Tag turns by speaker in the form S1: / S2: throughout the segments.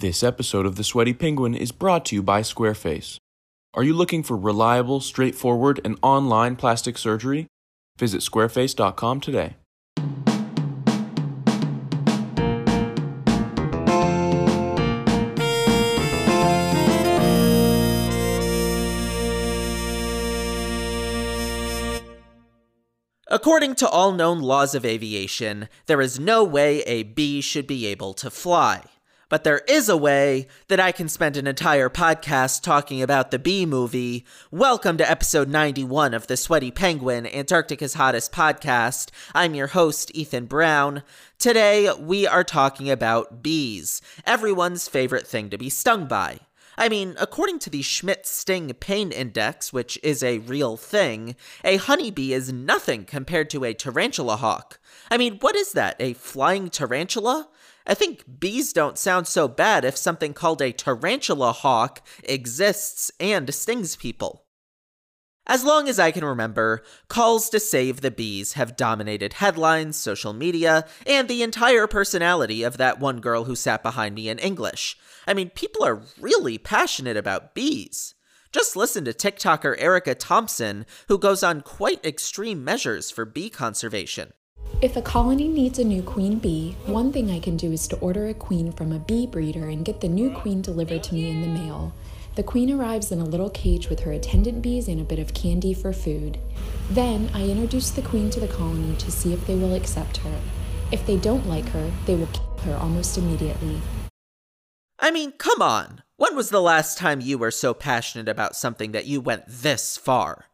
S1: This episode of The Sweaty Penguin is brought to you by Squareface. Are you looking for reliable, straightforward, and online plastic surgery? Visit squareface.com today.
S2: According to all known laws of aviation, there is no way a bee should be able to fly. But there is a way that I can spend an entire podcast talking about the B movie. Welcome to episode 91 of the Sweaty Penguin, Antarctica's hottest podcast. I'm your host, Ethan Brown. Today, we are talking about bees, everyone's favorite thing to be stung by. I mean, according to the Schmidt Sting Pain Index, which is a real thing, a honeybee is nothing compared to a tarantula hawk. I mean, what is that? A flying tarantula? I think bees don't sound so bad if something called a tarantula hawk exists and stings people. As long as I can remember, calls to save the bees have dominated headlines, social media, and the entire personality of that one girl who sat behind me in English. I mean, people are really passionate about bees. Just listen to TikToker Erica Thompson, who goes on quite extreme measures for bee conservation.
S3: If a colony needs a new queen bee, one thing I can do is to order a queen from a bee breeder and get the new queen delivered to me in the mail. The queen arrives in a little cage with her attendant bees and a bit of candy for food. Then I introduce the queen to the colony to see if they will accept her. If they don't like her, they will kill her almost immediately.
S2: I mean, come on! When was the last time you were so passionate about something that you went this far?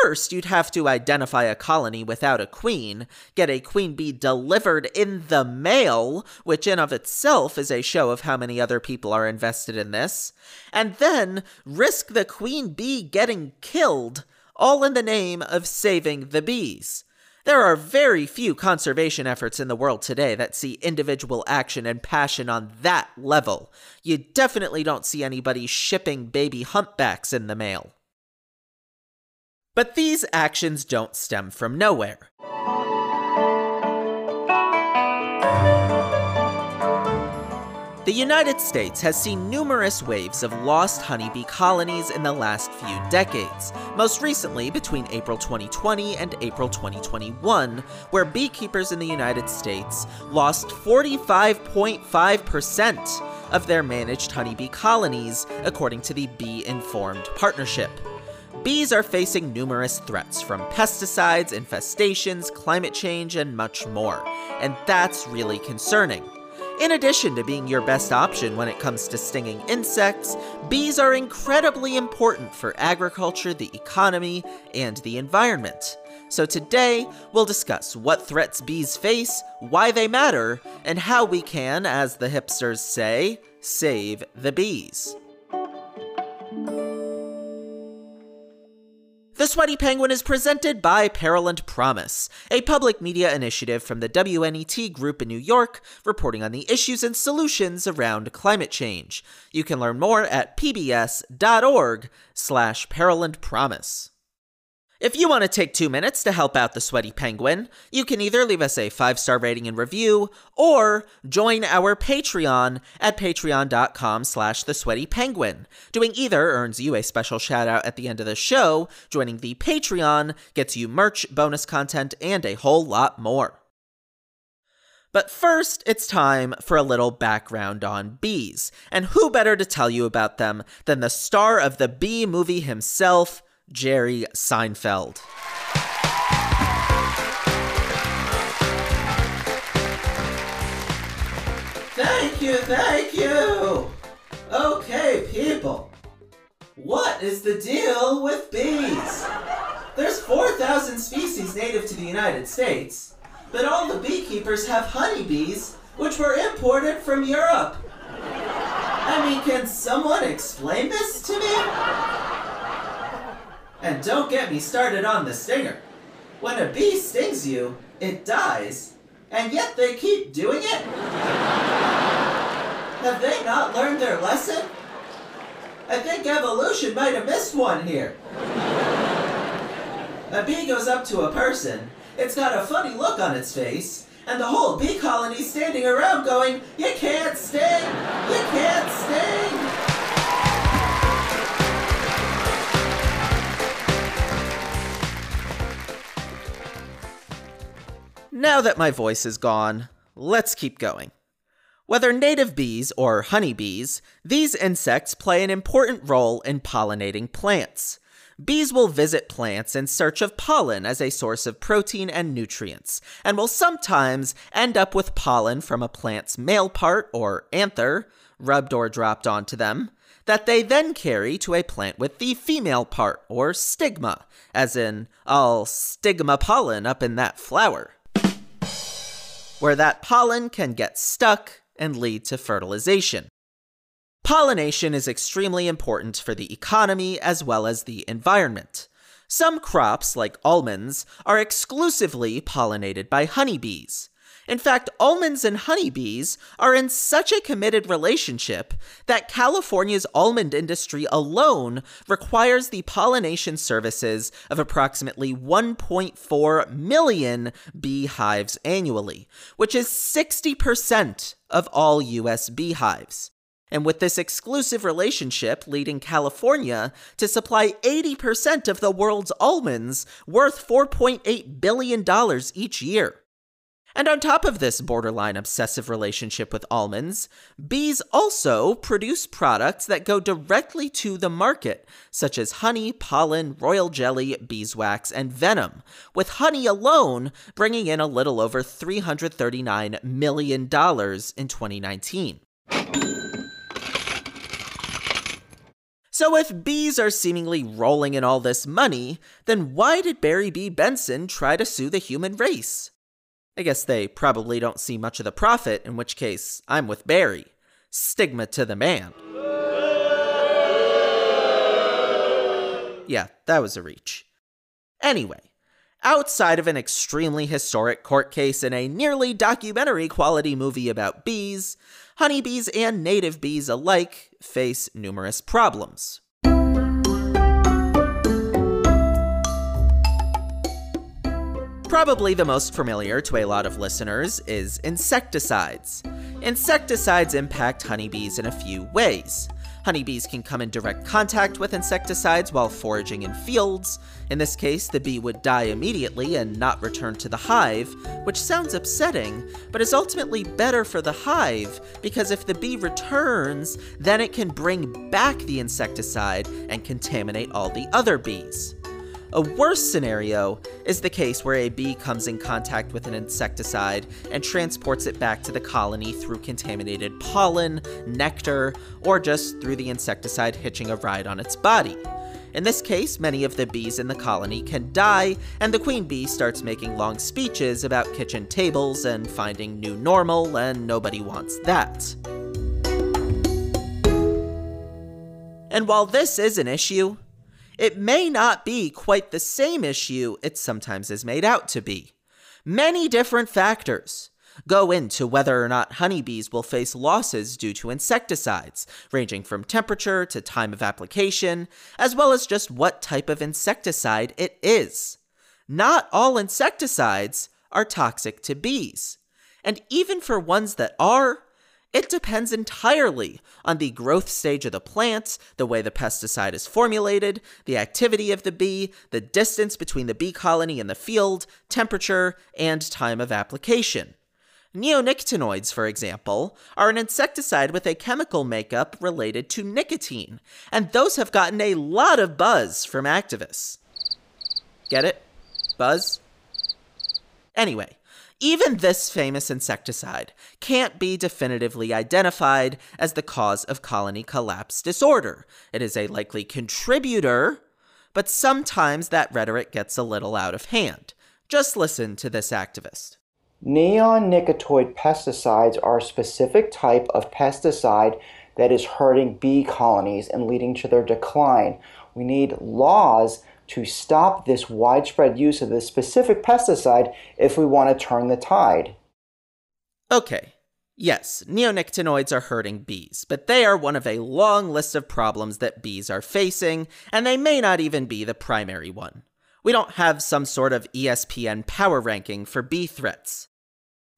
S2: First, you'd have to identify a colony without a queen, get a queen bee delivered in the mail, which in of itself is a show of how many other people are invested in this, and then risk the queen bee getting killed, all in the name of saving the bees. There are very few conservation efforts in the world today that see individual action and passion on that level. You definitely don't see anybody shipping baby humpbacks in the mail. But these actions don't stem from nowhere. The United States has seen numerous waves of lost honeybee colonies in the last few decades, most recently between April 2020 and April 2021, where beekeepers in the United States lost 45.5% of their managed honeybee colonies, according to the Bee Informed Partnership bees are facing numerous threats from pesticides, infestations, climate change, and much more. And that's really concerning. In addition to being your best option when it comes to stinging insects, bees are incredibly important for agriculture, the economy, and the environment. So today, we'll discuss what threats bees face, why they matter, and how we can, as the hipsters say, save the bees. The Sweaty Penguin is presented by and Promise, a public media initiative from the WNET Group in New York, reporting on the issues and solutions around climate change. You can learn more at pbs.org slash and Promise. If you want to take two minutes to help out the sweaty penguin, you can either leave us a five star rating and review or join our Patreon at patreon.com slash the sweaty penguin. Doing either earns you a special shout out at the end of the show. Joining the Patreon gets you merch, bonus content, and a whole lot more. But first, it's time for a little background on bees. And who better to tell you about them than the star of the bee movie himself, Jerry Seinfeld.
S4: Thank you, thank you. Okay, people. What is the deal with bees? There's 4,000 species native to the United States, but all the beekeepers have honeybees, which were imported from Europe. I mean, can someone explain this to me? And don't get me started on the stinger. When a bee stings you, it dies, and yet they keep doing it? have they not learned their lesson? I think evolution might have missed one here. a bee goes up to a person, it's got a funny look on its face, and the whole bee colony's standing around going, You can't sting! You can't sting!
S2: Now that my voice is gone, let's keep going. Whether native bees or honeybees, these insects play an important role in pollinating plants. Bees will visit plants in search of pollen as a source of protein and nutrients, and will sometimes end up with pollen from a plant's male part, or anther, rubbed or dropped onto them, that they then carry to a plant with the female part, or stigma, as in, all stigma pollen up in that flower where that pollen can get stuck and lead to fertilization. Pollination is extremely important for the economy as well as the environment. Some crops, like almonds, are exclusively pollinated by honeybees. In fact, almonds and honeybees are in such a committed relationship that California's almond industry alone requires the pollination services of approximately 1.4 million beehives annually, which is 60% of all U.S. beehives. And with this exclusive relationship leading California to supply 80% of the world's almonds, worth $4.8 billion each year. And on top of this borderline obsessive relationship with almonds, bees also produce products that go directly to the market, such as honey, pollen, royal jelly, beeswax, and venom, with honey alone bringing in a little over $339 million in 2019. So, if bees are seemingly rolling in all this money, then why did Barry B. Benson try to sue the human race? I guess they probably don't see much of the profit, in which case, I'm with Barry. Stigma to the man. Yeah, that was a reach. Anyway, outside of an extremely historic court case and a nearly documentary quality movie about bees, honeybees and native bees alike face numerous problems. Probably the most familiar to a lot of listeners is insecticides. Insecticides impact honeybees in a few ways. Honeybees can come in direct contact with insecticides while foraging in fields. In this case, the bee would die immediately and not return to the hive, which sounds upsetting, but is ultimately better for the hive because if the bee returns, then it can bring back the insecticide and contaminate all the other bees. A worse scenario is the case where a bee comes in contact with an insecticide and transports it back to the colony through contaminated pollen, nectar, or just through the insecticide hitching a ride on its body. In this case, many of the bees in the colony can die, and the queen bee starts making long speeches about kitchen tables and finding new normal, and nobody wants that. And while this is an issue, it may not be quite the same issue it sometimes is made out to be. Many different factors go into whether or not honeybees will face losses due to insecticides, ranging from temperature to time of application, as well as just what type of insecticide it is. Not all insecticides are toxic to bees. And even for ones that are, it depends entirely on the growth stage of the plant, the way the pesticide is formulated, the activity of the bee, the distance between the bee colony and the field, temperature, and time of application. Neonicotinoids, for example, are an insecticide with a chemical makeup related to nicotine, and those have gotten a lot of buzz from activists. Get it? Buzz? Anyway, even this famous insecticide can't be definitively identified as the cause of colony collapse disorder. It is a likely contributor, but sometimes that rhetoric gets a little out of hand. Just listen to this activist.
S5: Neonicotoid pesticides are a specific type of pesticide that is hurting bee colonies and leading to their decline. We need laws to stop this widespread use of this specific pesticide if we want to turn the tide.
S2: Okay. Yes, neonicotinoids are hurting bees, but they are one of a long list of problems that bees are facing, and they may not even be the primary one. We don't have some sort of ESPN power ranking for bee threats.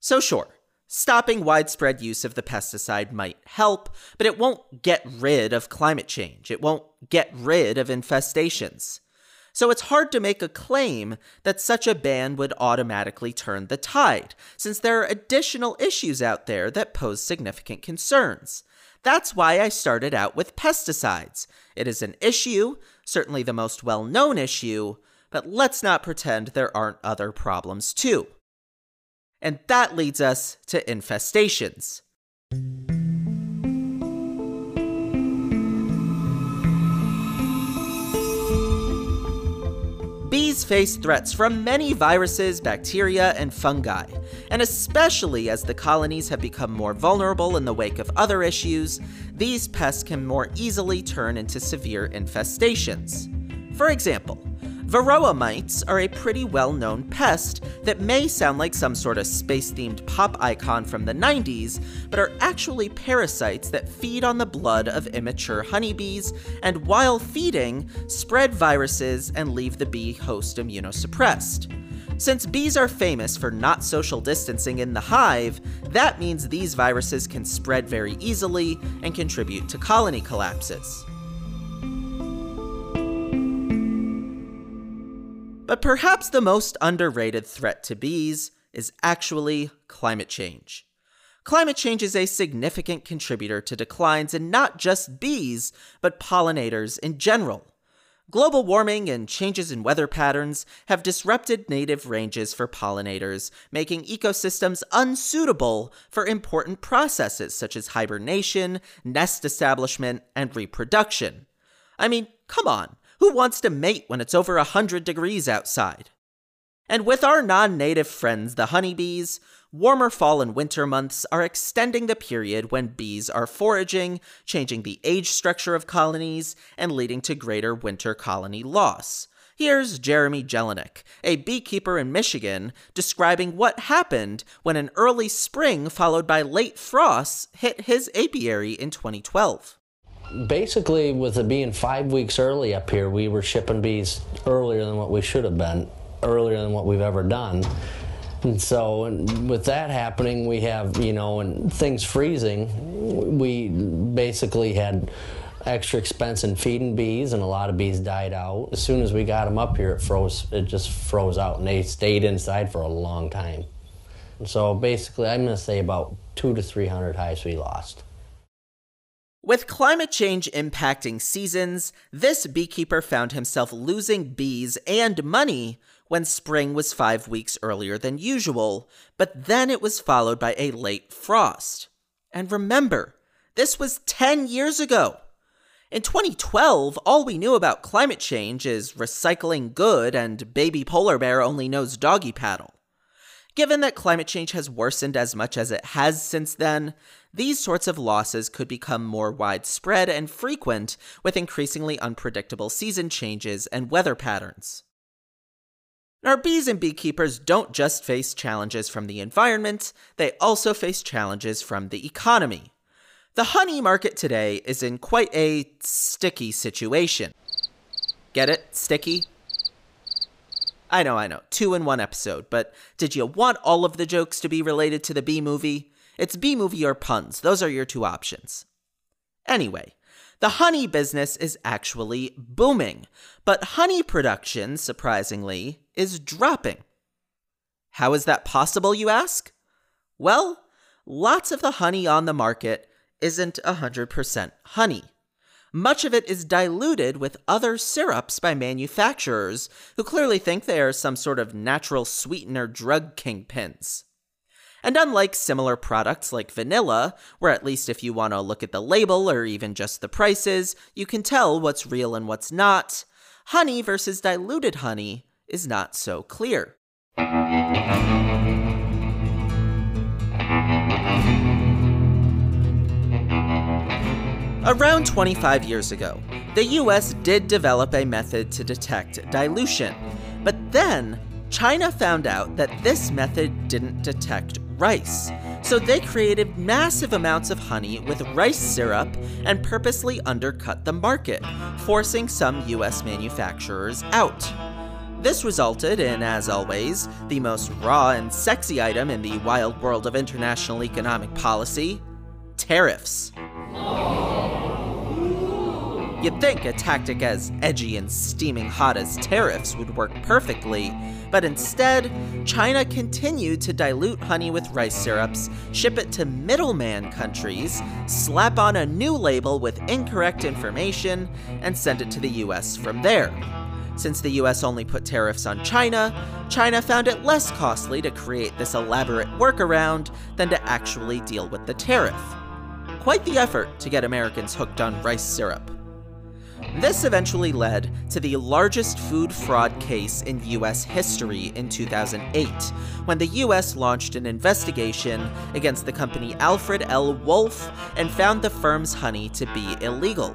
S2: So, sure, stopping widespread use of the pesticide might help, but it won't get rid of climate change. It won't get rid of infestations so it's hard to make a claim that such a ban would automatically turn the tide, since there are additional issues out there that pose significant concerns. That's why I started out with pesticides. It is an issue, certainly the most well known issue, but let's not pretend there aren't other problems too. And that leads us to infestations. face threats from many viruses, bacteria, and fungi, and especially as the colonies have become more vulnerable in the wake of other issues, these pests can more easily turn into severe infestations. For example, Varroa mites are a pretty well known pest that may sound like some sort of space themed pop icon from the 90s, but are actually parasites that feed on the blood of immature honeybees and, while feeding, spread viruses and leave the bee host immunosuppressed. Since bees are famous for not social distancing in the hive, that means these viruses can spread very easily and contribute to colony collapses. But perhaps the most underrated threat to bees is actually climate change. Climate change is a significant contributor to declines in not just bees, but pollinators in general. Global warming and changes in weather patterns have disrupted native ranges for pollinators, making ecosystems unsuitable for important processes such as hibernation, nest establishment, and reproduction. I mean, come on. Who wants to mate when it's over 100 degrees outside? And with our non native friends, the honeybees, warmer fall and winter months are extending the period when bees are foraging, changing the age structure of colonies, and leading to greater winter colony loss. Here's Jeremy Jelinek, a beekeeper in Michigan, describing what happened when an early spring followed by late frosts hit his apiary in 2012
S6: basically, with it being five weeks early up here, we were shipping bees earlier than what we should have been, earlier than what we've ever done. And so, and with that happening, we have, you know, and things freezing, we basically had extra expense in feeding bees, and a lot of bees died out. As soon as we got them up here, it froze, it just froze out, and they stayed inside for a long time. And so, basically, I'm going to say about two to 300 hives we lost.
S2: With climate change impacting seasons, this beekeeper found himself losing bees and money when spring was five weeks earlier than usual, but then it was followed by a late frost. And remember, this was 10 years ago. In 2012, all we knew about climate change is recycling good and baby polar bear only knows doggy paddle. Given that climate change has worsened as much as it has since then, these sorts of losses could become more widespread and frequent with increasingly unpredictable season changes and weather patterns. Our bees and beekeepers don't just face challenges from the environment, they also face challenges from the economy. The honey market today is in quite a sticky situation. Get it? Sticky? I know, I know, two in one episode, but did you want all of the jokes to be related to the B movie? It's B movie or puns, those are your two options. Anyway, the honey business is actually booming, but honey production, surprisingly, is dropping. How is that possible, you ask? Well, lots of the honey on the market isn't 100% honey. Much of it is diluted with other syrups by manufacturers who clearly think they are some sort of natural sweetener drug kingpins. And unlike similar products like vanilla, where at least if you want to look at the label or even just the prices, you can tell what's real and what's not, honey versus diluted honey is not so clear. Around 25 years ago, the US did develop a method to detect dilution, but then China found out that this method didn't detect rice. So they created massive amounts of honey with rice syrup and purposely undercut the market, forcing some US manufacturers out. This resulted in, as always, the most raw and sexy item in the wild world of international economic policy tariffs. You'd think a tactic as edgy and steaming hot as tariffs would work perfectly, but instead, China continued to dilute honey with rice syrups, ship it to middleman countries, slap on a new label with incorrect information, and send it to the US from there. Since the US only put tariffs on China, China found it less costly to create this elaborate workaround than to actually deal with the tariff quite the effort to get Americans hooked on rice syrup. This eventually led to the largest food fraud case in US history in 2008, when the US launched an investigation against the company Alfred L. Wolff and found the firm's honey to be illegal.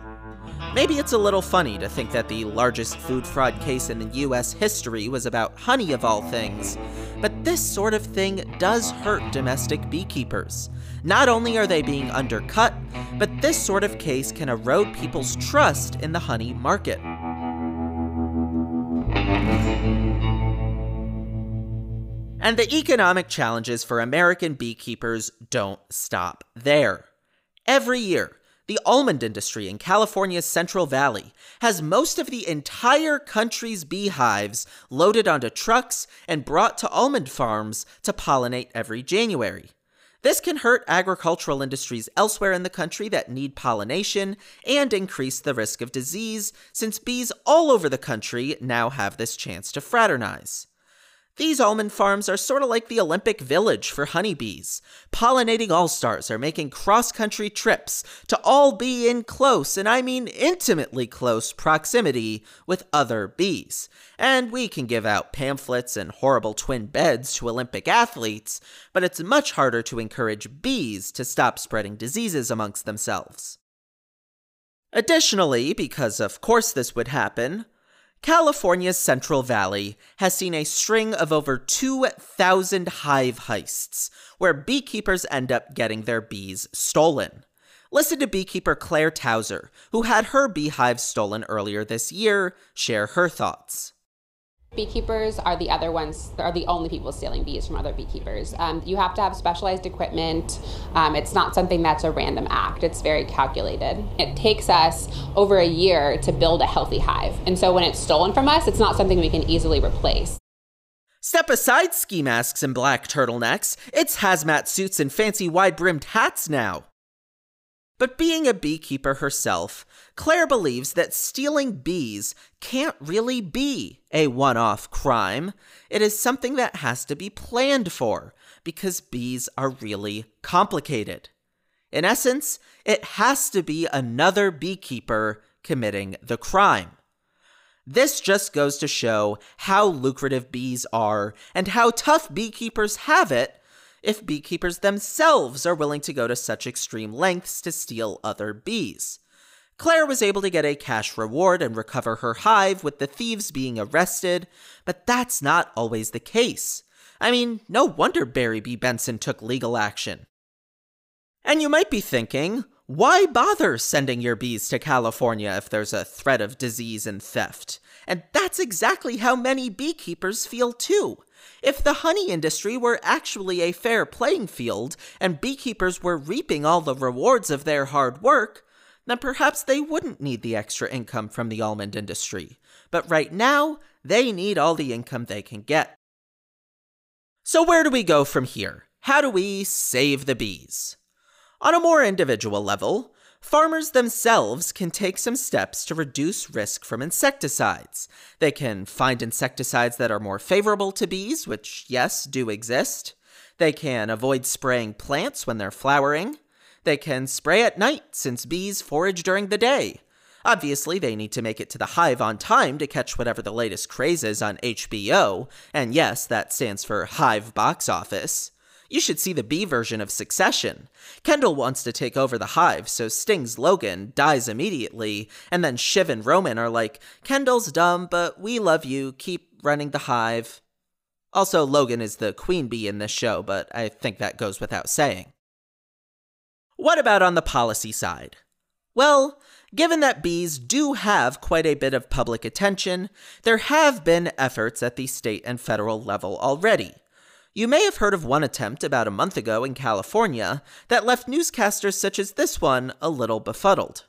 S2: Maybe it's a little funny to think that the largest food fraud case in US history was about honey of all things, but this sort of thing does hurt domestic beekeepers not only are they being undercut, but this sort of case can erode people's trust in the honey market. And the economic challenges for American beekeepers don't stop there. Every year, the almond industry in California's Central Valley has most of the entire country's beehives loaded onto trucks and brought to almond farms to pollinate every January. This can hurt agricultural industries elsewhere in the country that need pollination and increase the risk of disease, since bees all over the country now have this chance to fraternize. These almond farms are sort of like the Olympic Village for honeybees. Pollinating all stars are making cross country trips to all be in close, and I mean intimately close, proximity with other bees. And we can give out pamphlets and horrible twin beds to Olympic athletes, but it's much harder to encourage bees to stop spreading diseases amongst themselves. Additionally, because of course this would happen, California's Central Valley has seen a string of over 2,000 hive heists, where beekeepers end up getting their bees stolen. Listen to beekeeper Claire Towser, who had her beehive stolen earlier this year, share her thoughts.
S7: Beekeepers are the other ones, are the only people stealing bees from other beekeepers. Um, you have to have specialized equipment. Um, it's not something that's a random act, it's very calculated. It takes us over a year to build a healthy hive. And so when it's stolen from us, it's not something we can easily replace.
S2: Step aside ski masks and black turtlenecks. It's hazmat suits and fancy wide brimmed hats now. But being a beekeeper herself, Claire believes that stealing bees can't really be a one off crime. It is something that has to be planned for, because bees are really complicated. In essence, it has to be another beekeeper committing the crime. This just goes to show how lucrative bees are and how tough beekeepers have it if beekeepers themselves are willing to go to such extreme lengths to steal other bees. Claire was able to get a cash reward and recover her hive with the thieves being arrested, but that's not always the case. I mean, no wonder Barry B. Benson took legal action. And you might be thinking, why bother sending your bees to California if there's a threat of disease and theft? And that's exactly how many beekeepers feel too. If the honey industry were actually a fair playing field and beekeepers were reaping all the rewards of their hard work, then perhaps they wouldn't need the extra income from the almond industry. But right now, they need all the income they can get. So, where do we go from here? How do we save the bees? On a more individual level, farmers themselves can take some steps to reduce risk from insecticides. They can find insecticides that are more favorable to bees, which, yes, do exist. They can avoid spraying plants when they're flowering. They can spray at night since bees forage during the day. Obviously, they need to make it to the hive on time to catch whatever the latest craze is on HBO, and yes, that stands for Hive Box Office. You should see the B version of Succession. Kendall wants to take over the hive, so Sting's Logan dies immediately, and then Shiv and Roman are like, Kendall's dumb, but we love you, keep running the hive. Also, Logan is the queen bee in this show, but I think that goes without saying. What about on the policy side? Well, Given that bees do have quite a bit of public attention, there have been efforts at the state and federal level already. You may have heard of one attempt about a month ago in California that left newscasters such as this one a little befuddled.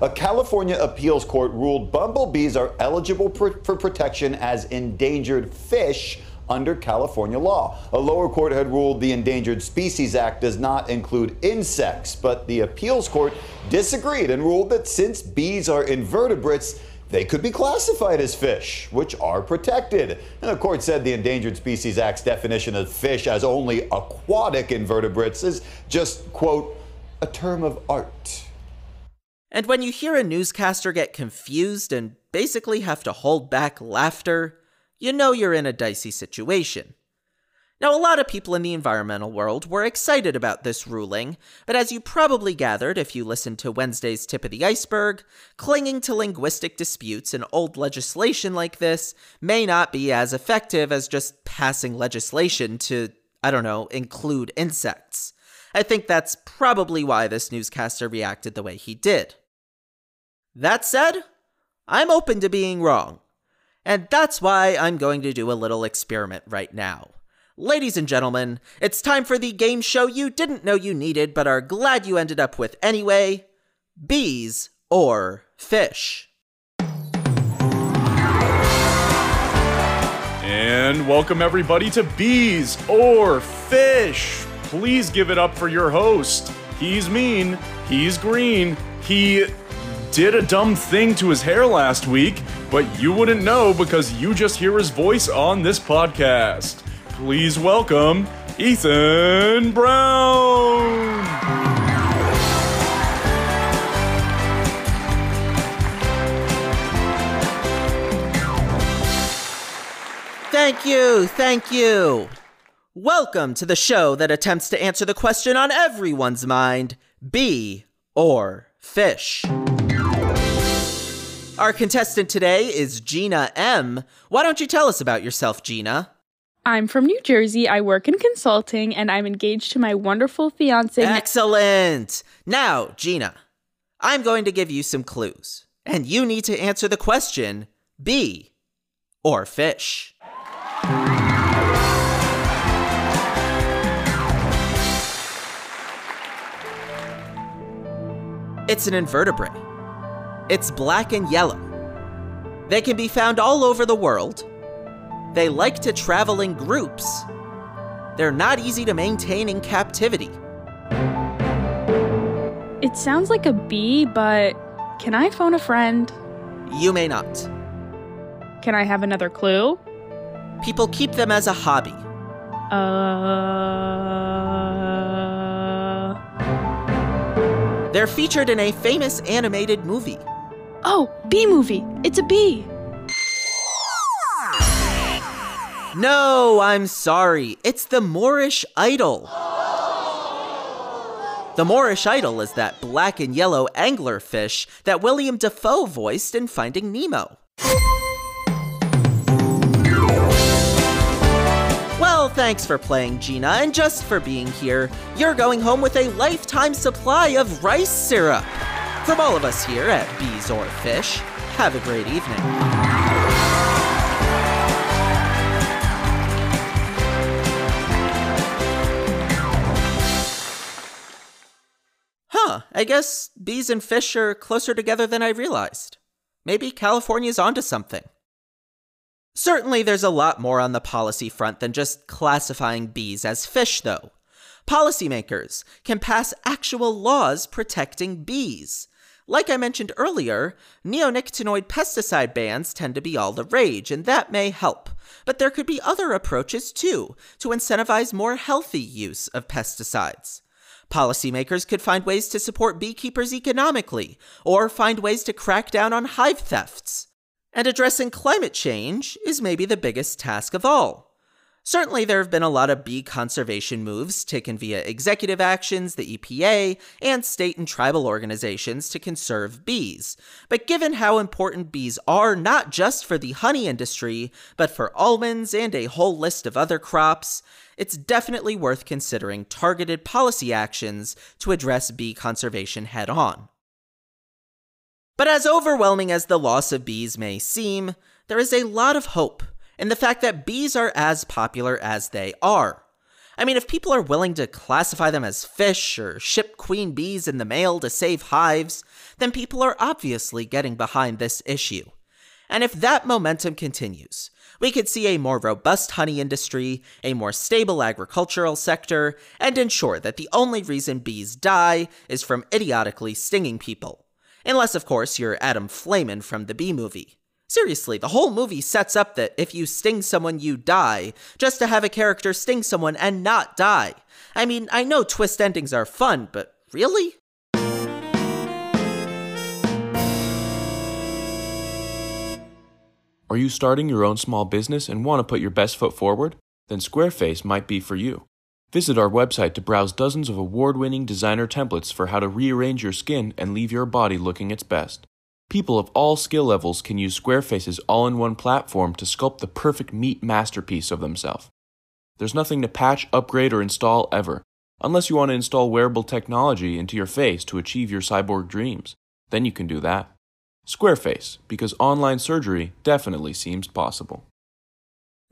S8: A California appeals court ruled bumblebees are eligible pr- for protection as endangered fish under California law. A lower court had ruled the Endangered Species Act does not include insects, but the appeals court disagreed and ruled that since bees are invertebrates, they could be classified as fish, which are protected. And the court said the Endangered Species Act's definition of fish as only aquatic invertebrates is just, quote, a term of art.
S2: And when you hear a newscaster get confused and basically have to hold back laughter, you know you're in a dicey situation. Now, a lot of people in the environmental world were excited about this ruling, but as you probably gathered if you listened to Wednesday's Tip of the Iceberg, clinging to linguistic disputes in old legislation like this may not be as effective as just passing legislation to, I don't know, include insects. I think that's probably why this newscaster reacted the way he did. That said, I'm open to being wrong. And that's why I'm going to do a little experiment right now. Ladies and gentlemen, it's time for the game show you didn't know you needed but are glad you ended up with anyway Bees or Fish.
S9: And welcome everybody to Bees or Fish. Please give it up for your host. He's mean, he's green, he did a dumb thing to his hair last week, but you wouldn't know because you just hear his voice on this podcast please welcome Ethan Brown.
S2: Thank you, thank you. Welcome to the show that attempts to answer the question on everyone's mind bee or fish. Our contestant today is Gina M. Why don't you tell us about yourself, Gina?
S10: I'm from New Jersey. I work in consulting and I'm engaged to my wonderful fiance.
S2: Excellent. Now, Gina, I'm going to give you some clues, and you need to answer the question B or fish. It's an invertebrate. It's black and yellow. They can be found all over the world, they like to travel in groups. They're not easy to maintain in captivity.
S10: It sounds like a bee, but can I phone a friend?
S2: You may not.
S10: Can I have another clue?
S2: People keep them as a hobby. Uh. They're featured in a famous animated movie.
S10: Oh, bee movie! It's a bee!
S2: No, I'm sorry. It's the Moorish Idol. The Moorish Idol is that black and yellow anglerfish that William Dafoe voiced in Finding Nemo. Well, thanks for playing, Gina, and just for being here. You're going home with a lifetime supply of rice syrup. From all of us here at Bees or Fish, have a great evening. huh, I guess bees and fish are closer together than I realized. Maybe California's onto something. Certainly, there's a lot more on the policy front than just classifying bees as fish, though. Policymakers can pass actual laws protecting bees. Like I mentioned earlier, neonicotinoid pesticide bans tend to be all the rage, and that may help. But there could be other approaches, too, to incentivize more healthy use of pesticides. Policymakers could find ways to support beekeepers economically, or find ways to crack down on hive thefts. And addressing climate change is maybe the biggest task of all. Certainly, there have been a lot of bee conservation moves taken via executive actions, the EPA, and state and tribal organizations to conserve bees. But given how important bees are not just for the honey industry, but for almonds and a whole list of other crops, it's definitely worth considering targeted policy actions to address bee conservation head on. But as overwhelming as the loss of bees may seem, there is a lot of hope and the fact that bees are as popular as they are. I mean, if people are willing to classify them as fish or ship queen bees in the mail to save hives, then people are obviously getting behind this issue. And if that momentum continues, we could see a more robust honey industry, a more stable agricultural sector, and ensure that the only reason bees die is from idiotically stinging people. Unless, of course, you're Adam Flayman from the Bee Movie. Seriously, the whole movie sets up that if you sting someone, you die, just to have a character sting someone and not die. I mean, I know twist endings are fun, but really?
S1: Are you starting your own small business and want to put your best foot forward? Then Squareface might be for you. Visit our website to browse dozens of award winning designer templates for how to rearrange your skin and leave your body looking its best. People of all skill levels can use Squareface's all in one platform to sculpt the perfect meat masterpiece of themselves. There's nothing to patch, upgrade, or install ever, unless you want to install wearable technology into your face to achieve your cyborg dreams. Then you can do that. Squareface, because online surgery definitely seems possible.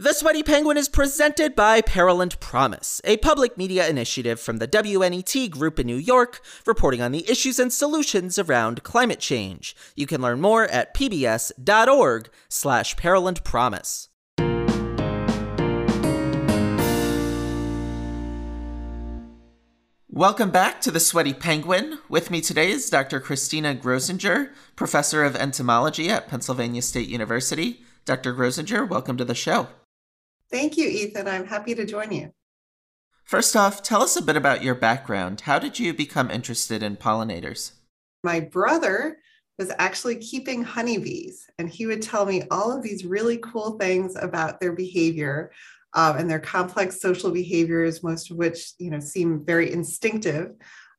S2: The Sweaty Penguin is presented by Peril and Promise, a public media initiative from the WNET group in New York, reporting on the issues and solutions around climate change. You can learn more at pbs.org slash Peril and Promise. Welcome back to The Sweaty Penguin. With me today is Dr. Christina Grozinger, professor of entomology at Pennsylvania State University. Dr. Grozinger, welcome to the show.
S11: Thank you, Ethan. I'm happy to join you.
S2: First off, tell us a bit about your background. How did you become interested in pollinators?
S11: My brother was actually keeping honeybees, and he would tell me all of these really cool things about their behavior um, and their complex social behaviors, most of which you know seem very instinctive.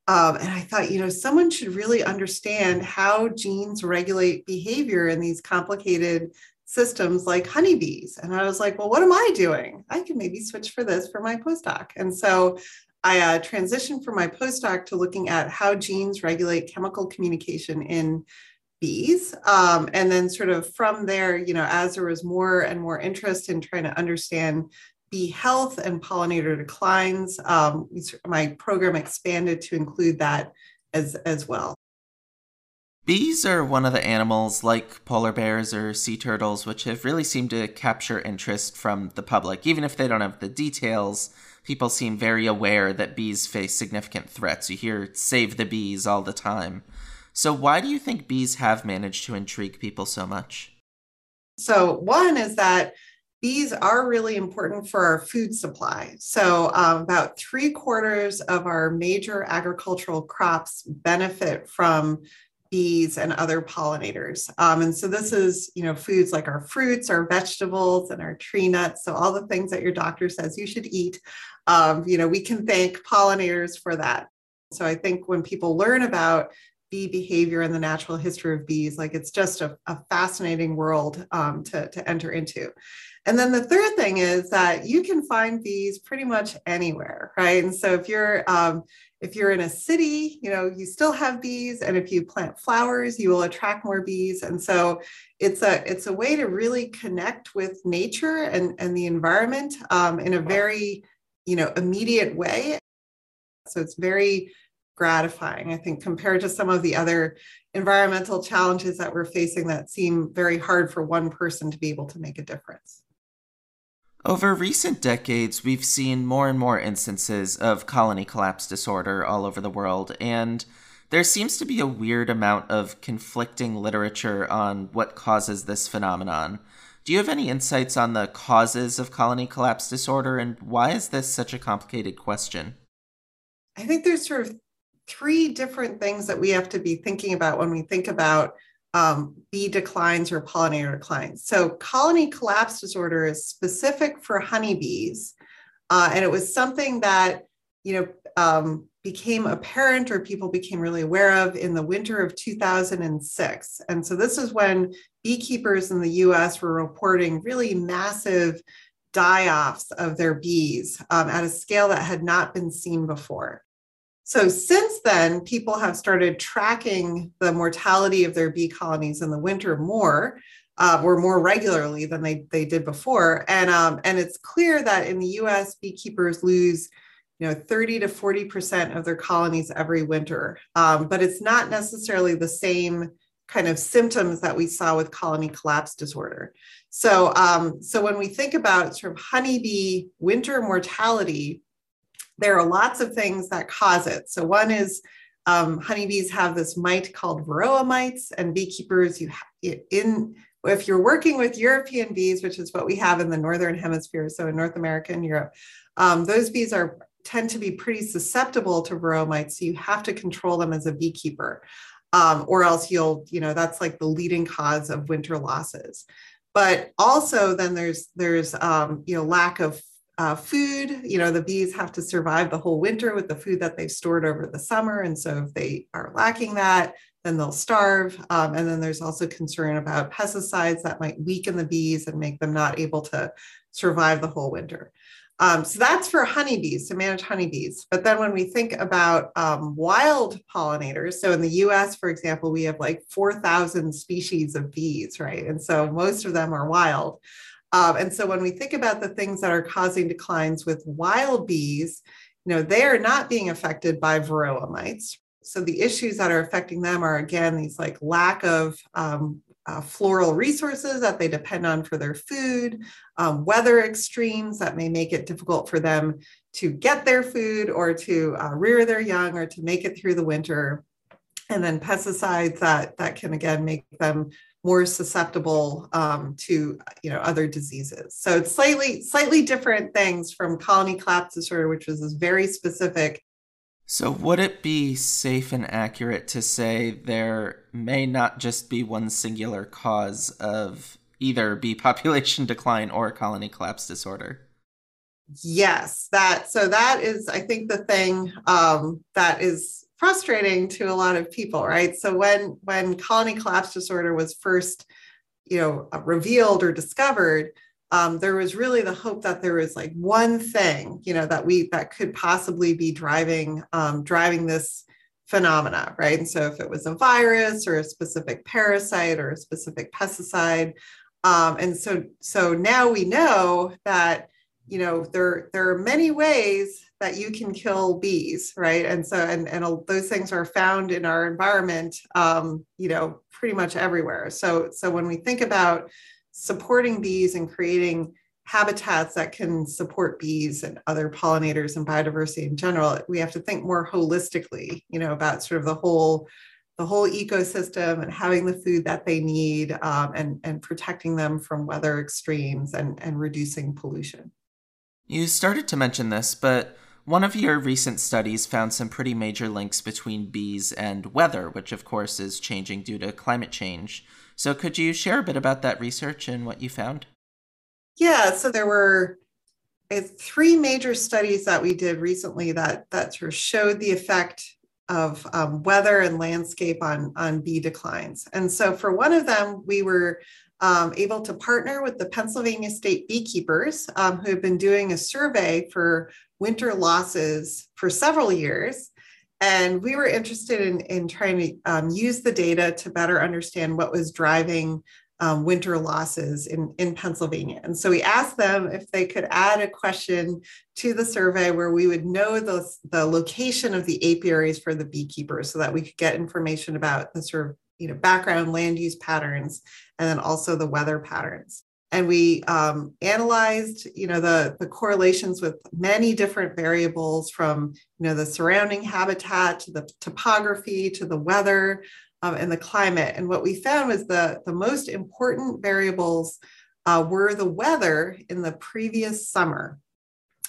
S11: Um, and I thought, you know, someone should really understand how genes regulate behavior in these complicated systems like honeybees. And I was like, well, what am I doing? I can maybe switch for this for my postdoc. And so I uh, transitioned from my postdoc to looking at how genes regulate chemical communication in bees. Um, and then, sort of from there, you know, as there was more and more interest in trying to understand bee health and pollinator declines, um, my program expanded to include that as, as well.
S2: Bees are one of the animals, like polar bears or sea turtles, which have really seemed to capture interest from the public. Even if they don't have the details, people seem very aware that bees face significant threats. You hear save the bees all the time. So, why do you think bees have managed to intrigue people so much?
S11: So, one is that bees are really important for our food supply. So, um, about three quarters of our major agricultural crops benefit from bees and other pollinators. Um, and so this is, you know, foods like our fruits, our vegetables, and our tree nuts. So all the things that your doctor says you should eat, um, you know, we can thank pollinators for that. So I think when people learn about bee behavior and the natural history of bees, like it's just a, a fascinating world um, to, to enter into. And then the third thing is that you can find bees pretty much anywhere, right? And so if you're, um, if you're in a city, you know, you still have bees and if you plant flowers, you will attract more bees. And so it's a it's a way to really connect with nature and, and the environment um, in a very, you know, immediate way. So it's very gratifying, I think, compared to some of the other environmental challenges that we're facing that seem very hard for one person to be able to make a difference.
S2: Over recent decades, we've seen more and more instances of colony collapse disorder all over the world, and there seems to be a weird amount of conflicting literature on what causes this phenomenon. Do you have any insights on the causes of colony collapse disorder, and why is this such a complicated question?
S11: I think there's sort of three different things that we have to be thinking about when we think about um, bee declines or pollinator declines. So, colony collapse disorder is specific for honeybees. Uh, and it was something that, you know, um, became apparent or people became really aware of in the winter of 2006. And so, this is when beekeepers in the US were reporting really massive die offs of their bees um, at a scale that had not been seen before. So, since then, people have started tracking the mortality of their bee colonies in the winter more uh, or more regularly than they, they did before. And, um, and it's clear that in the US, beekeepers lose you know 30 to 40 percent of their colonies every winter um, but it's not necessarily the same kind of symptoms that we saw with colony collapse disorder so um, so when we think about sort of honeybee winter mortality there are lots of things that cause it. So, one is um, honeybees have this mite called varroa mites, and beekeepers, you ha- in if you're working with European bees, which is what we have in the northern hemisphere, so in North America and Europe, um, those bees are tend to be pretty susceptible to varroa mites. So you have to control them as a beekeeper, um, or else you'll you know that's like the leading cause of winter losses. But also then there's there's um, you know lack of uh, food. You know, the bees have to survive the whole winter with the food that they've stored over the summer. And so if they are lacking that, then they'll starve. Um, and then there's also concern about pesticides that might weaken the bees and make them not able to survive the whole winter. Um, so that's for honeybees to manage honeybees. But then when we think about um, wild pollinators, so in the US, for example, we have like 4,000 species of bees, right? And so most of them are wild. Um, and so when we think about the things that are causing declines with wild bees, you know, they are not being affected by varroa mites. So the issues that are affecting them are again these like lack of um, uh, floral resources that they depend on for their food, um, weather extremes that may make it difficult for them to get their food or to uh, rear their young or to make it through the winter. And then pesticides that, that can again make them more susceptible um, to you know other diseases. So it's slightly slightly different things from colony collapse disorder, which was very specific.
S2: So would it be safe and accurate to say there may not just be one singular cause of either bee population decline or colony collapse disorder?
S11: Yes, that so that is I think the thing um, that is frustrating to a lot of people, right? So when when colony collapse disorder was first, you know, uh, revealed or discovered, um, there was really the hope that there was like one thing, you know, that we that could possibly be driving um, driving this phenomena, right? And so if it was a virus or a specific parasite or a specific pesticide, um, and so so now we know that you know there there are many ways that you can kill bees, right? And so, and, and those things are found in our environment, um, you know, pretty much everywhere. So, so when we think about supporting bees and creating habitats that can support bees and other pollinators and biodiversity in general, we have to think more holistically, you know, about sort of the whole the whole ecosystem and having the food that they need um, and, and protecting them from weather extremes and, and reducing pollution.
S2: You started to mention this, but one of your recent studies found some pretty major links between bees and weather, which of course is changing due to climate change. So, could you share a bit about that research and what you found?
S11: Yeah, so there were three major studies that we did recently that that sort of showed the effect of um, weather and landscape on on bee declines. And so, for one of them, we were um, able to partner with the Pennsylvania State Beekeepers, um, who have been doing a survey for winter losses for several years. And we were interested in, in trying to um, use the data to better understand what was driving um, winter losses in, in Pennsylvania. And so we asked them if they could add a question to the survey where we would know the, the location of the apiaries for the beekeepers so that we could get information about the sort of you know background land use patterns and then also the weather patterns and we um, analyzed you know the, the correlations with many different variables from you know the surrounding habitat to the topography to the weather um, and the climate and what we found was the, the most important variables uh, were the weather in the previous summer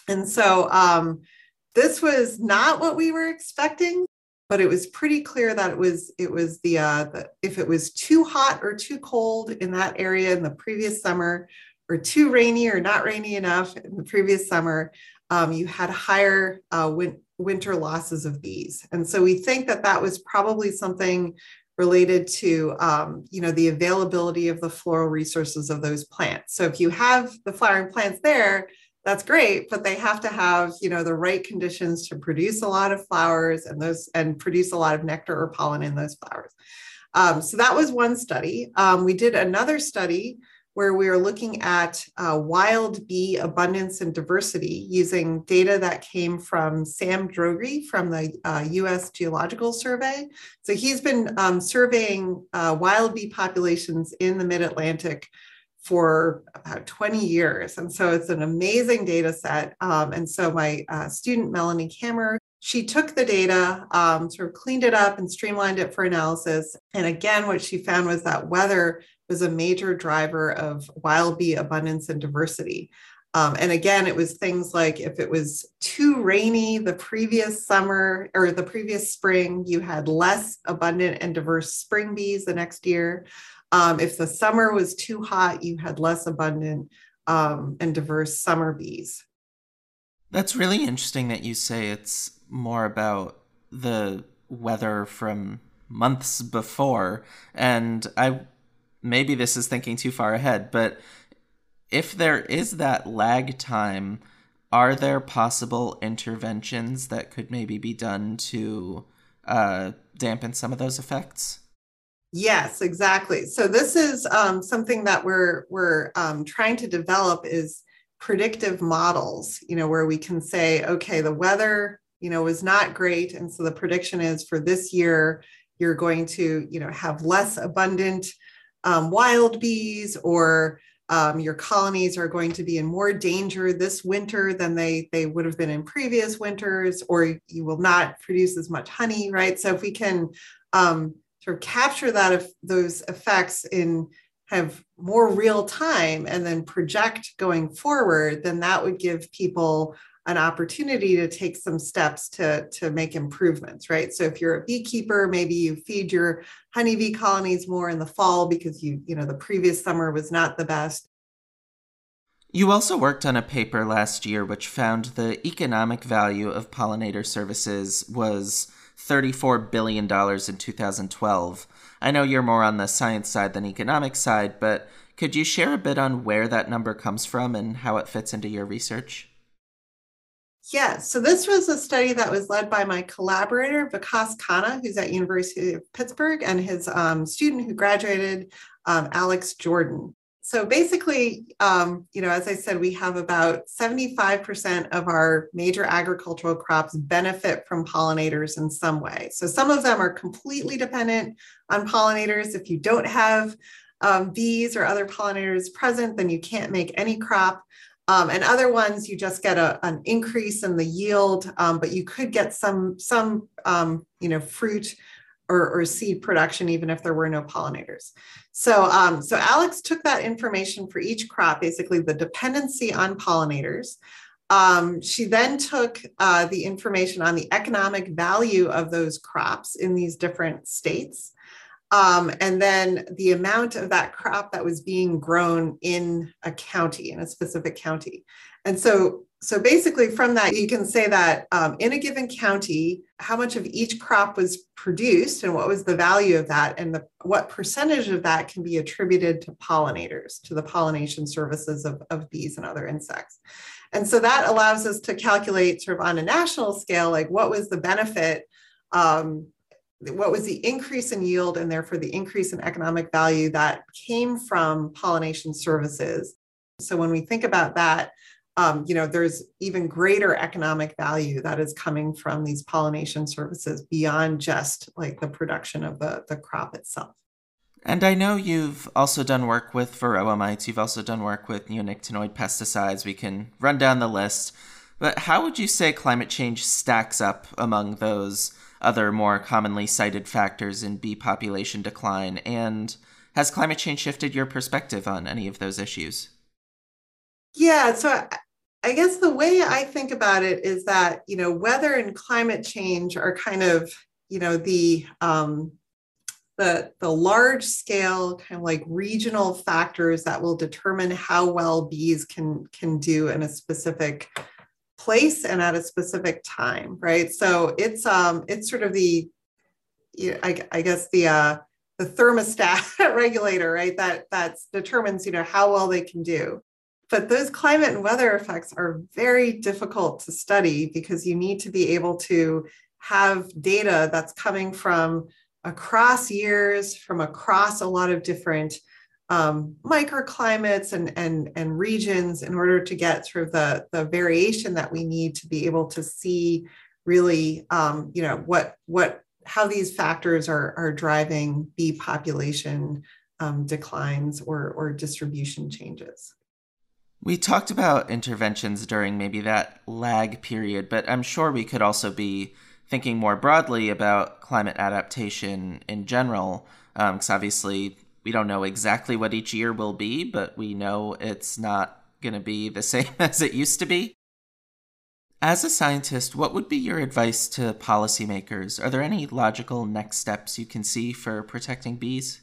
S11: and so um, this was not what we were expecting but it was pretty clear that it was it was the, uh, the, if it was too hot or too cold in that area in the previous summer, or too rainy or not rainy enough in the previous summer, um, you had higher uh, win- winter losses of bees, and so we think that that was probably something related to um, you know the availability of the floral resources of those plants. So if you have the flowering plants there, that's great, but they have to have, you know, the right conditions to produce a lot of flowers and those and produce a lot of nectar or pollen in those flowers. Um, so that was one study. Um, we did another study where we were looking at uh, wild bee abundance and diversity using data that came from Sam Droege from the uh, US Geological Survey. So he's been um, surveying uh, wild bee populations in the mid Atlantic for about 20 years. And so it's an amazing data set. Um, and so my uh, student, Melanie Kammer, she took the data, um, sort of cleaned it up and streamlined it for analysis. And again, what she found was that weather was a major driver of wild bee abundance and diversity. Um, and again, it was things like if it was too rainy the previous summer or the previous spring, you had less abundant and diverse spring bees the next year. Um, if the summer was too hot, you had less abundant um, and diverse summer bees.
S2: That's really interesting that you say it's more about the weather from months before. And I maybe this is thinking too far ahead, but if there is that lag time, are there possible interventions that could maybe be done to uh, dampen some of those effects?
S11: Yes, exactly. So this is um, something that we're we're um, trying to develop is predictive models. You know, where we can say, okay, the weather, you know, was not great, and so the prediction is for this year you're going to, you know, have less abundant um, wild bees, or um, your colonies are going to be in more danger this winter than they they would have been in previous winters, or you will not produce as much honey, right? So if we can um, sort of capture that of those effects in have more real time and then project going forward, then that would give people an opportunity to take some steps to, to make improvements, right? So if you're a beekeeper, maybe you feed your honeybee colonies more in the fall because you, you know, the previous summer was not the best.
S2: You also worked on a paper last year which found the economic value of pollinator services was $34 billion in 2012. I know you're more on the science side than economic side, but could you share a bit on where that number comes from and how it fits into your research?
S11: Yeah, so this was a study that was led by my collaborator Vikas Khanna, who's at University of Pittsburgh, and his um, student who graduated, um, Alex Jordan so basically, um, you know, as I said, we have about 75% of our major agricultural crops benefit from pollinators in some way. So some of them are completely dependent on pollinators. If you don't have um, bees or other pollinators present, then you can't make any crop. Um, and other ones, you just get a, an increase in the yield, um, but you could get some some um, you know fruit or, or seed production, even if there were no pollinators. So, um, so Alex took that information for each crop, basically the dependency on pollinators. Um, she then took uh, the information on the economic value of those crops in these different states, um, and then the amount of that crop that was being grown in a county, in a specific county. And so, so basically, from that, you can say that um, in a given county, how much of each crop was produced and what was the value of that, and the, what percentage of that can be attributed to pollinators, to the pollination services of, of bees and other insects. And so that allows us to calculate, sort of on a national scale, like what was the benefit um, what was the increase in yield and therefore the increase in economic value that came from pollination services. So when we think about that, um, you know, there's even greater economic value that is coming from these pollination services beyond just like the production of the, the crop itself.
S2: And I know you've also done work with varroa mites. You've also done work with neonicotinoid pesticides. We can run down the list. But how would you say climate change stacks up among those other more commonly cited factors in bee population decline? And has climate change shifted your perspective on any of those issues?
S11: Yeah. So I, guess the way I think about it is that, you know, weather and climate change are kind of, you know, the, um, the, the large scale kind of like regional factors that will determine how well bees can can do in a specific place and at a specific time right so it's um it's sort of the you know, I, I guess the uh the thermostat regulator right that that determines you know how well they can do but those climate and weather effects are very difficult to study because you need to be able to have data that's coming from across years, from across a lot of different um, microclimates and, and, and regions in order to get sort of the, the variation that we need to be able to see really, um, you know, what, what, how these factors are, are driving bee population um, declines or, or distribution changes.
S2: We talked about interventions during maybe that lag period, but I'm sure we could also be thinking more broadly about climate adaptation in general, because um, obviously we don't know exactly what each year will be, but we know it's not going to be the same as it used to be. As a scientist, what would be your advice to policymakers? Are there any logical next steps you can see for protecting bees?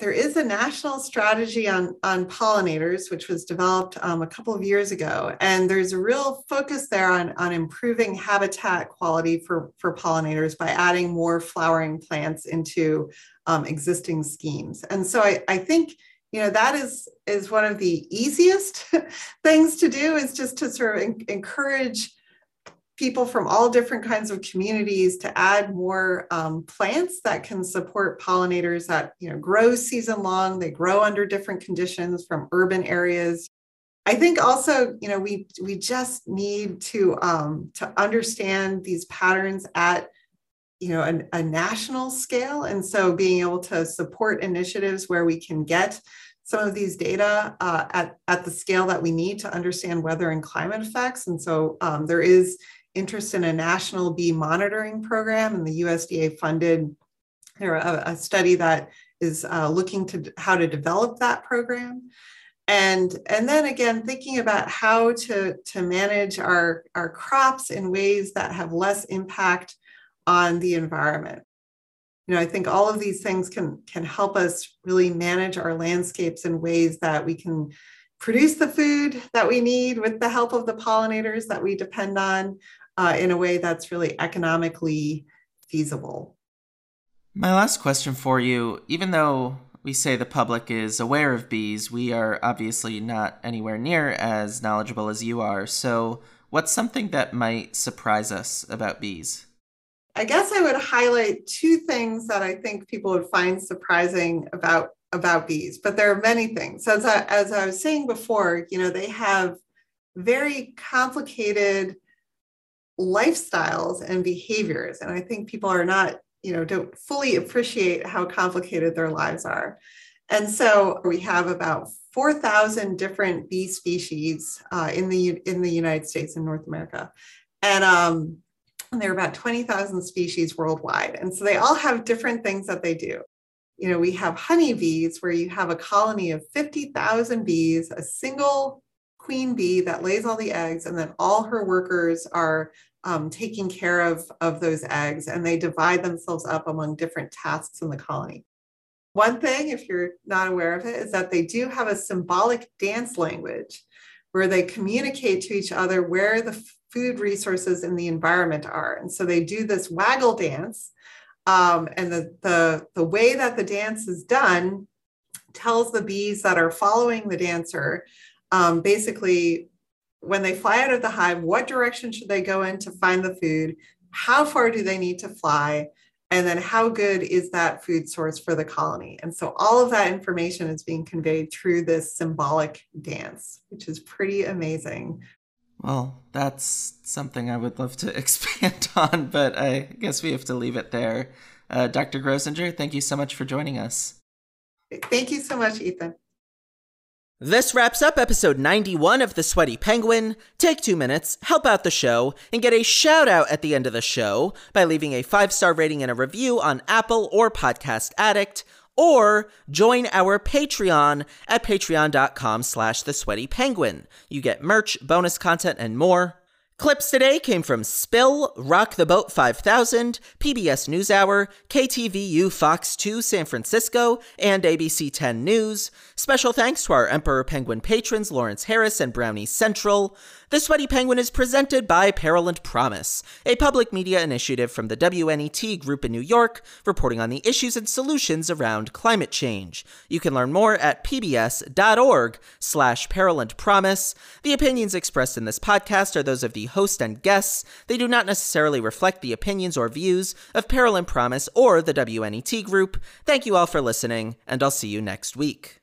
S11: there is a national strategy on, on pollinators, which was developed um, a couple of years ago. And there's a real focus there on, on improving habitat quality for, for pollinators by adding more flowering plants into um, existing schemes. And so I, I think you know that is is one of the easiest things to do is just to sort of en- encourage people from all different kinds of communities to add more um, plants that can support pollinators that you know grow season long they grow under different conditions from urban areas i think also you know we we just need to um, to understand these patterns at you know a, a national scale and so being able to support initiatives where we can get some of these data uh, at, at the scale that we need to understand weather and climate effects and so um, there is interest in a national bee monitoring program and the USDA funded or a, a study that is uh, looking to how to develop that program and and then again thinking about how to to manage our our crops in ways that have less impact on the environment you know i think all of these things can can help us really manage our landscapes in ways that we can produce the food that we need with the help of the pollinators that we depend on uh, in a way that's really economically feasible.
S2: My last question for you even though we say the public is aware of bees, we are obviously not anywhere near as knowledgeable as you are. So, what's something that might surprise us about bees?
S11: I guess I would highlight two things that I think people would find surprising about about bees, but there are many things. As I, as I was saying before, you know, they have very complicated lifestyles and behaviors. And I think people are not, you know, don't fully appreciate how complicated their lives are. And so we have about 4,000 different bee species uh, in the in the United States and North America, and um, there are about 20,000 species worldwide. And so they all have different things that they do. You know, we have honeybees, where you have a colony of 50,000 bees, a single queen bee that lays all the eggs, and then all her workers are um, taking care of, of those eggs and they divide themselves up among different tasks in the colony. One thing, if you're not aware of it, is that they do have a symbolic dance language where they communicate to each other where the food resources in the environment are. And so they do this waggle dance. Um, and the, the, the way that the dance is done tells the bees that are following the dancer um, basically when they fly out of the hive, what direction should they go in to find the food? How far do they need to fly? And then how good is that food source for the colony? And so all of that information is being conveyed through this symbolic dance, which is pretty amazing.
S2: Well, that's something I would love to expand on, but I guess we have to leave it there. Uh, Dr. Grozinger, thank you so much for joining us.
S11: Thank you so much, Ethan.
S2: This wraps up episode 91 of The Sweaty Penguin. Take two minutes, help out the show, and get a shout out at the end of the show by leaving a five star rating and a review on Apple or Podcast Addict, or join our Patreon at patreon.com slash the sweaty penguin. You get merch, bonus content, and more. Clips today came from Spill, Rock the Boat 5000, PBS NewsHour, KTVU Fox 2 San Francisco, and ABC 10 News. Special thanks to our Emperor Penguin patrons Lawrence Harris and Brownie Central. The Sweaty Penguin is presented by and Promise, a public media initiative from the WNET group in New York, reporting on the issues and solutions around climate change. You can learn more at pbs.org slash Peril and Promise. The opinions expressed in this podcast are those of the host and guests. They do not necessarily reflect the opinions or views of and Promise or the WNET group. Thank you all for listening, and I'll see you next week.